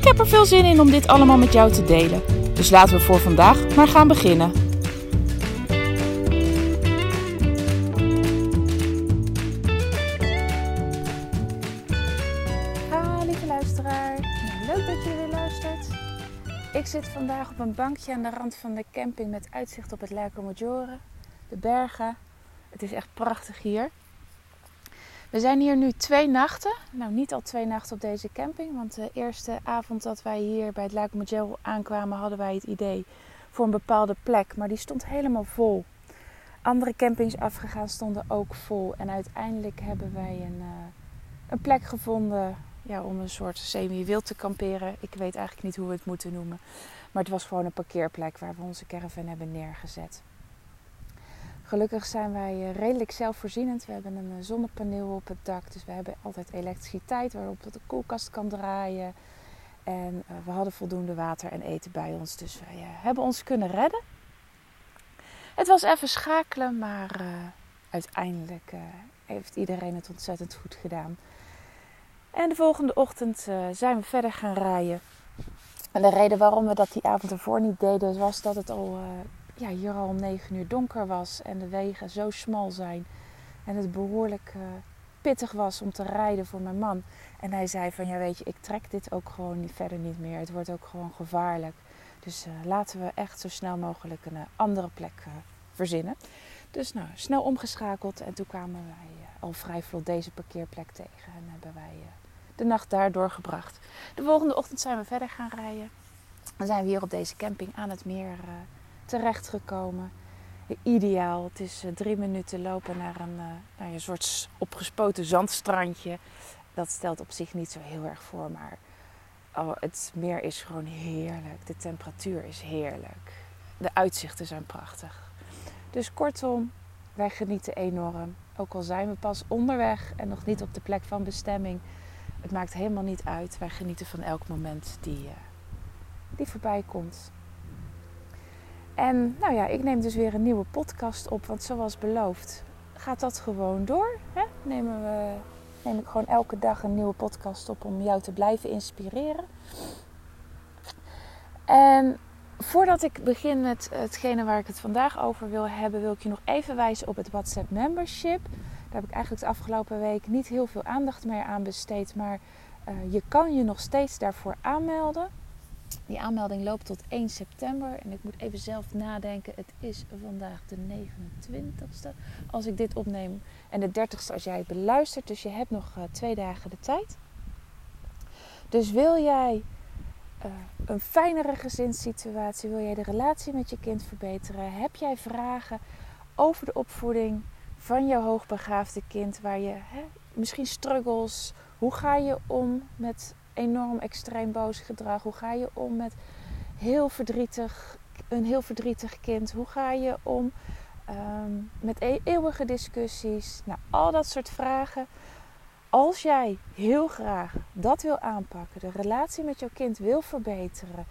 Ik heb er veel zin in om dit allemaal met jou te delen. Dus laten we voor vandaag maar gaan beginnen. Lieve luisteraar. Nou, leuk dat je weer luistert. Ik zit vandaag op een bankje aan de rand van de camping met uitzicht op het Lago Maggiore, de bergen. Het is echt prachtig hier. We zijn hier nu twee nachten. Nou, niet al twee nachten op deze camping. Want de eerste avond dat wij hier bij het Lago Maggiore aankwamen, hadden wij het idee voor een bepaalde plek. Maar die stond helemaal vol. Andere campings afgegaan stonden ook vol. En uiteindelijk hebben wij een, uh, een plek gevonden ja, om een soort semi-wild te kamperen. Ik weet eigenlijk niet hoe we het moeten noemen. Maar het was gewoon een parkeerplek waar we onze caravan hebben neergezet. Gelukkig zijn wij eh, redelijk zelfvoorzienend. We hebben een eh, zonnepaneel op het dak, dus we hebben altijd elektriciteit waarop de koelkast kan draaien. En uh, we hadden voldoende water en eten bij ons, dus wij hebben ons kunnen redden. Het was even schakelen, maar uiteindelijk heeft iedereen het ontzettend goed gedaan. En de volgende ochtend zijn we verder gaan rijden. En de reden waarom we dat die avond ervoor niet deden, was dat het al ja, hier al om 9 uur donker was en de wegen zo smal zijn. En het behoorlijk uh, pittig was om te rijden voor mijn man. En hij zei van ja weet je, ik trek dit ook gewoon verder niet meer. Het wordt ook gewoon gevaarlijk. Dus uh, laten we echt zo snel mogelijk een uh, andere plek verzinnen. Dus nou, snel omgeschakeld en toen kwamen wij al vrij vlot deze parkeerplek tegen. En hebben wij de nacht daar doorgebracht. De volgende ochtend zijn we verder gaan rijden. Dan zijn we hier op deze camping aan het meer terechtgekomen. Ideaal. Het is uh, drie minuten lopen naar een, uh, naar een soort opgespoten zandstrandje. Dat stelt op zich niet zo heel erg voor, maar oh, het meer is gewoon heerlijk. De temperatuur is heerlijk. De uitzichten zijn prachtig. Dus kortom, wij genieten enorm. Ook al zijn we pas onderweg en nog niet op de plek van bestemming. Het maakt helemaal niet uit. Wij genieten van elk moment die, uh, die voorbij komt. En nou ja, ik neem dus weer een nieuwe podcast op. Want zoals beloofd gaat dat gewoon door. Hè? Nemen we, neem ik gewoon elke dag een nieuwe podcast op om jou te blijven inspireren. En voordat ik begin met hetgene waar ik het vandaag over wil hebben, wil ik je nog even wijzen op het WhatsApp membership. Daar heb ik eigenlijk de afgelopen week niet heel veel aandacht meer aan besteed. Maar uh, je kan je nog steeds daarvoor aanmelden. Die aanmelding loopt tot 1 september. En ik moet even zelf nadenken. Het is vandaag de 29ste als ik dit opneem. En de 30ste als jij het beluistert. Dus je hebt nog uh, twee dagen de tijd. Dus wil jij uh, een fijnere gezinssituatie? Wil jij de relatie met je kind verbeteren? Heb jij vragen over de opvoeding van jouw hoogbegaafde kind? Waar je hè, misschien struggles. Hoe ga je om met enorm extreem boos gedrag? Hoe ga je om met heel verdrietig, een heel verdrietig kind? Hoe ga je om um, met e eeuwige discussies? Nou, al dat soort vragen. Als jij heel graag dat wil aanpakken, de relatie met jouw kind wil verbeteren,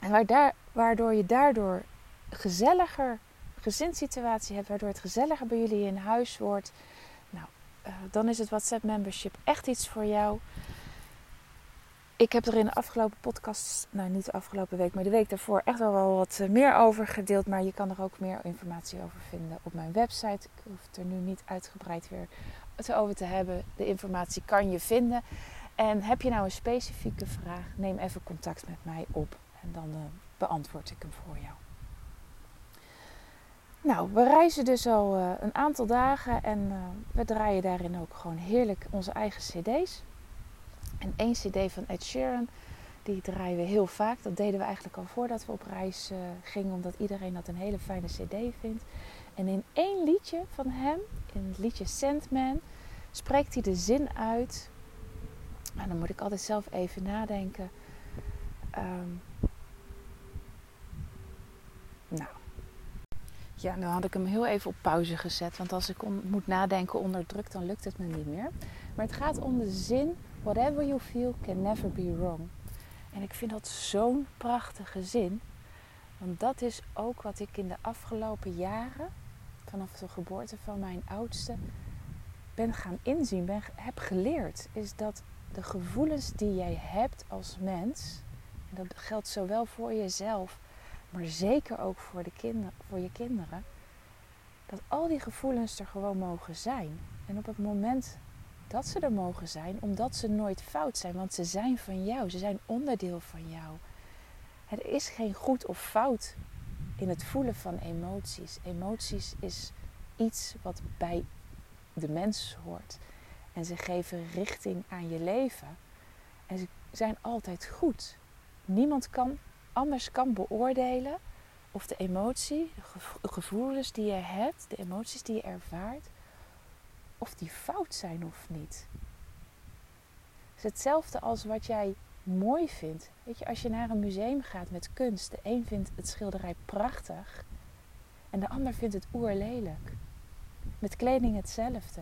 en waardoor je daardoor gezelliger gezinssituatie hebt, waardoor het gezelliger bij jullie in huis wordt, nou, uh, dan is het WhatsApp membership echt iets voor jou. Ik heb er in de afgelopen podcast, nou niet de afgelopen week, maar de week daarvoor echt wel, wel wat eh, meer over gedeeld. Maar je kan er ook meer informatie over vinden op mijn website. Ik hoef het er nu niet uitgebreid weer over te hebben. De informatie kan je vinden. En heb je nou een specifieke vraag, neem even contact met mij op. En dan uh, beantwoord ik hem voor jou. Nou, we reizen dus al uh, een aantal dagen en we draaien daarin ook gewoon heerlijk onze eigen cd's. En één cd van Ed Sheeran, die draaien we heel vaak. Dat deden we eigenlijk al voordat we op reis uh, gingen, omdat iedereen dat een hele fijne cd vindt. En in één liedje van hem, in het liedje Sandman, spreekt hij de zin uit Maar dan moet ik altijd zelf even nadenken. Ehm, nou. Ja, dan had ik hem heel even op pauze gezet. Want als ik moet nadenken onder druk, dan lukt het me niet meer. Maar het gaat om de zin: Whatever you feel can never be wrong. En ik vind dat zo'n prachtige zin. Want dat is ook wat ik in de afgelopen jaren, vanaf de geboorte van mijn oudste, ben gaan inzien, ben, heb geleerd. Is dat de gevoelens die jij hebt als mens, en dat geldt zowel voor jezelf, maar zeker ook voor, de kinder, voor je kinderen, dat al die gevoelens er gewoon mogen zijn. En op het moment dat ze er mogen zijn, omdat ze nooit fout zijn, want ze zijn van jou, ze zijn onderdeel van jou. Er is geen goed of fout in het voelen van emoties. Emoties is iets wat bij de mens hoort. En ze geven richting aan je leven. En ze zijn altijd goed. Niemand kan anders kan beoordelen of de emotie, de gevoelens die je hebt, de emoties die je ervaart, of die fout zijn of niet. Het is hetzelfde als wat jij mooi vindt. Weet je, als je naar een museum gaat met kunst, de een vindt het schilderij prachtig en de ander vindt het oerlelijk. Met kleding hetzelfde.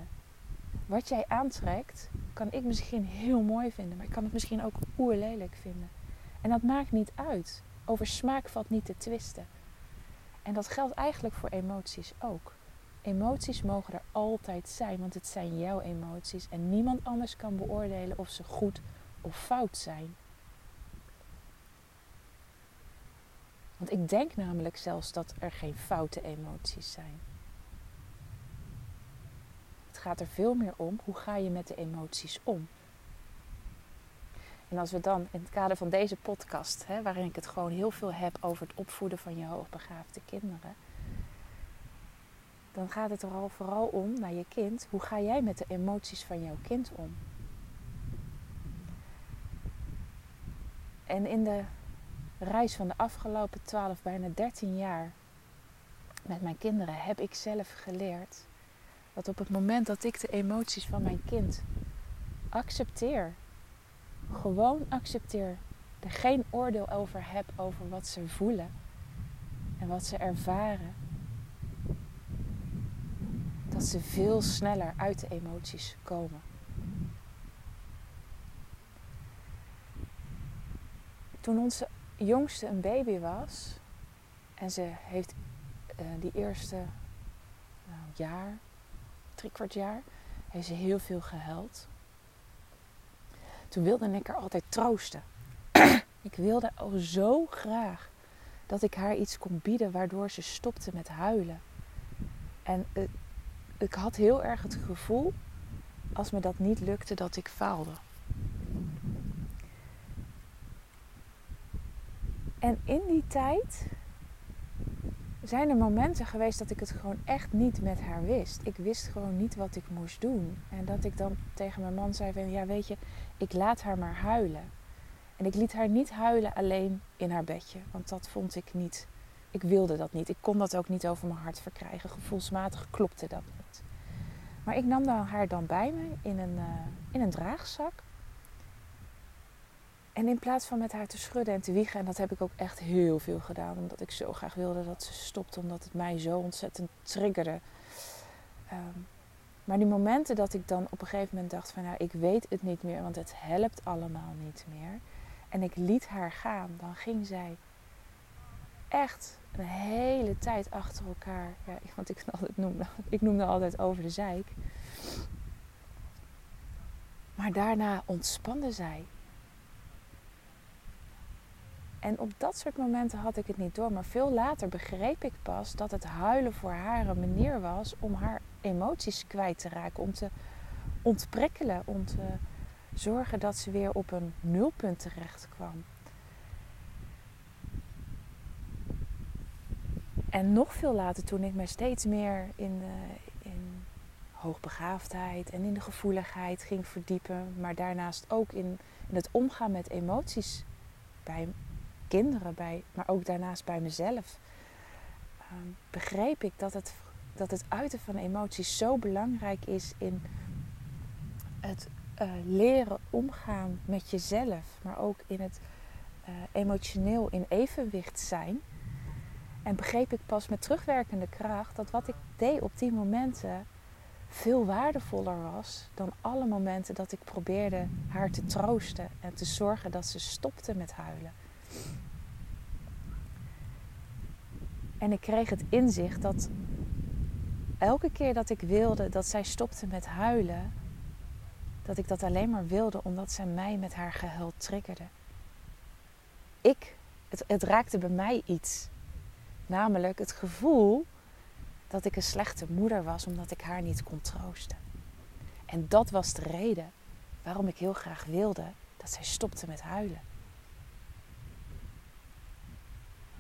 Wat jij aantrekt, kan ik misschien heel mooi vinden, maar ik kan het misschien ook oerlelijk vinden. En dat maakt niet uit. Over smaak valt niet te twisten. En dat geldt eigenlijk voor emoties ook. Emoties mogen er altijd zijn, want het zijn jouw emoties en niemand anders kan beoordelen of ze goed of fout zijn. Want ik denk namelijk zelfs dat er geen foute emoties zijn. Het gaat er veel meer om hoe ga je met de emoties om. En als we dan in het kader van deze podcast, hè, waarin ik het gewoon heel veel heb over het opvoeden van je hoogbegaafde kinderen, dan gaat het er al vooral om naar je kind. Hoe ga jij met de emoties van jouw kind om? En in de reis van de afgelopen 12, bijna 13 jaar met mijn kinderen heb ik zelf geleerd dat op het moment dat ik de emoties van mijn kind accepteer, gewoon accepteer, er geen oordeel over heb over wat ze voelen en wat ze ervaren, dat ze veel sneller uit de emoties komen. Toen onze jongste een baby was en ze heeft uh, die eerste nou, jaar, drie kwart jaar, heeft ze heel veel gehuild. Toen wilde ik haar altijd troosten. ik wilde al zo graag dat ik haar iets kon bieden waardoor ze stopte met huilen. En uh, ik had heel erg het gevoel, als me dat niet lukte, dat ik faalde. En in die tijd zijn er momenten geweest dat ik het gewoon echt niet met haar wist. Ik wist gewoon niet wat ik moest doen. En dat ik dan tegen mijn man zei van, ja weet je, ik laat haar maar huilen. En ik liet haar niet huilen alleen in haar bedje, want dat vond ik niet. Ik wilde dat niet. Ik kon dat ook niet over mijn hart verkrijgen. Gevoelsmatig klopte dat niet. Maar ik nam dan haar dan bij me in een, uh, in een draagzak. En in plaats van met haar te schudden en te wiegen, en dat heb ik ook echt heel veel gedaan, omdat ik zo graag wilde dat ze stopte, omdat het mij zo ontzettend triggerde. Um, maar die momenten dat ik dan op een gegeven moment dacht van nou, ik weet het niet meer, want het helpt allemaal niet meer. En ik liet haar gaan, dan ging zij echt een hele tijd achter elkaar. Ja, want ik, noemde, ik noemde altijd over de zeik. Maar daarna ontspande zij. En op dat soort momenten had ik het niet door. Maar veel later begreep ik pas dat het huilen voor haar een manier was om haar emoties kwijt te raken. Om te ontprikkelen. Om te zorgen dat ze weer op een nulpunt terecht kwam. En nog veel later, toen ik me steeds meer in, de, in hoogbegaafdheid en in de gevoeligheid ging verdiepen, maar daarnaast ook in, in het omgaan met emoties bij kinderen, bij, maar ook daarnaast bij mezelf, uh, begreep ik dat het, dat het uiten van emoties zo belangrijk is in het uh, leren omgaan met jezelf, maar ook in het uh, emotioneel in evenwicht zijn. En begreep ik pas met terugwerkende kracht dat wat ik deed op die momenten veel waardevoller was dan alle momenten dat ik probeerde haar te troosten en te zorgen dat ze stopte met huilen. En ik kreeg het inzicht dat elke keer dat ik wilde dat zij stopte met huilen, dat ik dat alleen maar wilde omdat zij mij met haar gehuil triggerde. Ik, het, het raakte bij mij iets. Namelijk het gevoel dat ik een slechte moeder was omdat ik haar niet kon troosten. En dat was de reden waarom ik heel graag wilde dat zij stopte met huilen.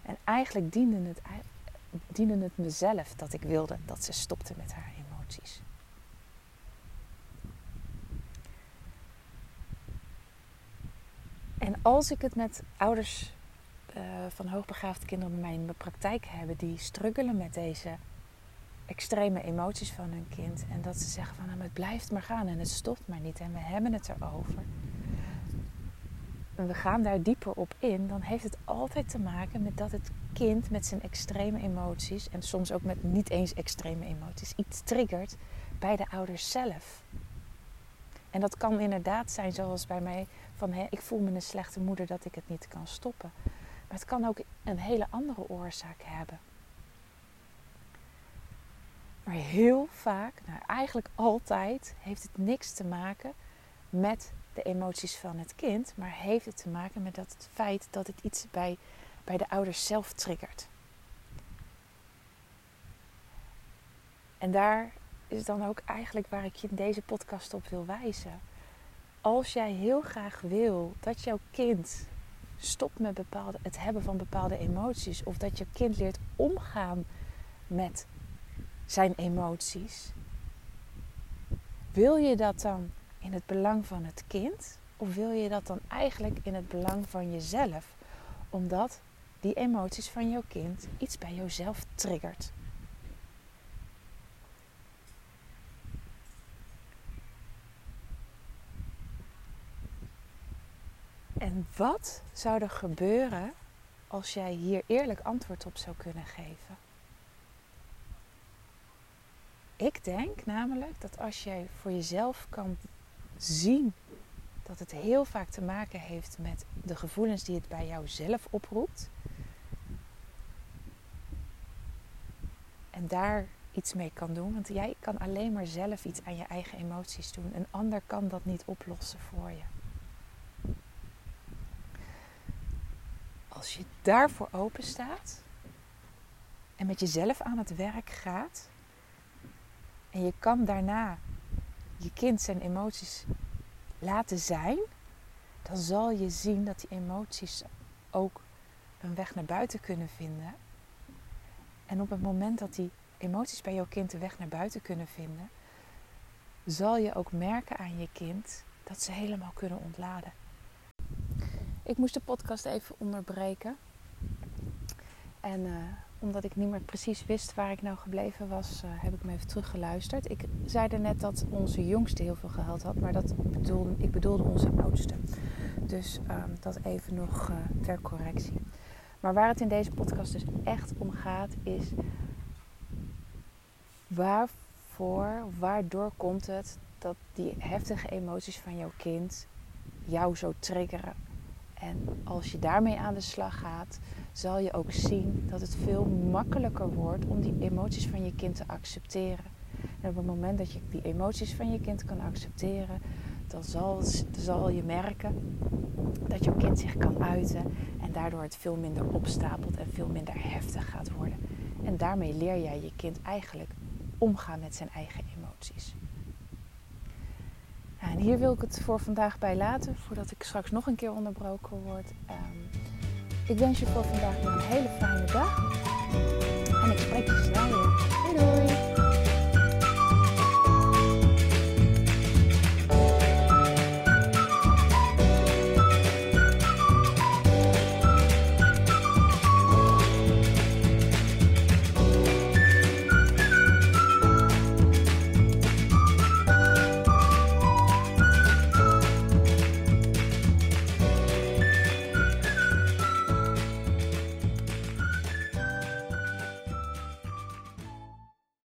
En eigenlijk diende het, diende het mezelf dat ik wilde dat ze stopte met haar emoties. En als ik het met ouders uh, van hoogbegaafde kinderen bij mij in mijn praktijk heb die struggelen met deze extreme emoties van hun kind. En dat ze zeggen van nou, het blijft maar gaan en het stopt maar niet en we hebben het erover. En we gaan daar dieper op in, dan heeft het altijd te maken met dat het kind met zijn extreme emoties en soms ook met niet eens extreme emoties iets triggert bij de ouders zelf. En dat kan inderdaad zijn zoals bij mij van hé, ik voel me een slechte moeder dat ik het niet kan stoppen. Maar het kan ook een hele andere oorzaak hebben. Maar heel vaak, nou eigenlijk altijd, heeft het niks te maken met de emoties van het kind, maar heeft het te maken met dat het feit dat het iets bij, bij de ouders zelf triggert. En daar is dan ook eigenlijk waar ik je in deze podcast op wil wijzen. Als jij heel graag wil dat jouw kind stopt met bepaalde, het hebben van bepaalde emoties, of dat je kind leert omgaan met zijn emoties. Wil je dat dan in het belang van het kind? Of wil je dat dan eigenlijk in het belang van jezelf? Omdat die emoties van jouw kind iets bij jouzelf triggert. En wat zou er gebeuren als jij hier eerlijk antwoord op zou kunnen geven? Ik denk namelijk dat als jij voor jezelf kan zien dat het heel vaak te maken heeft met de gevoelens die het bij jou zelf oproept. En daar iets mee kan doen. Want jij kan alleen maar zelf iets aan je eigen emoties doen. Een ander kan dat niet oplossen voor je. Als je daarvoor open staat en met jezelf aan het werk gaat, en je kan daarna je kind zijn emoties laten zijn, dan zal je zien dat die emoties ook een weg naar buiten kunnen vinden. En op het moment dat die emoties bij jouw kind de weg naar buiten kunnen vinden, zal je ook merken aan je kind dat ze helemaal kunnen ontladen. Ik moest de podcast even onderbreken. En uh, omdat ik niet meer precies wist waar ik nou gebleven was, uh, heb ik hem even teruggeluisterd. Ik zei er net dat onze jongste heel veel geheld had, maar dat bedoelde, ik bedoelde onze oudste. Dus um, dat even nog uh, ter correctie. Maar waar het in deze podcast dus echt om gaat, is waarvoor, waardoor komt het dat die heftige emoties van jouw kind jou zo triggeren? En als je daarmee aan de slag gaat, zal je ook zien dat het veel makkelijker wordt om die emoties van je kind te accepteren. En op het moment dat je die emoties van je kind kan accepteren, dan zal, zal je merken dat je kind zich kan uiten en daardoor het veel minder opstapelt en veel minder heftig gaat worden. En daarmee leer jij je kind eigenlijk omgaan met zijn eigen emoties. En hier wil ik het voor vandaag bij laten, voordat ik straks nog een keer onderbroken word. Um, ik wens je voor vandaag nog een hele fijne dag. En ik spreek je snel weer. Doei doei!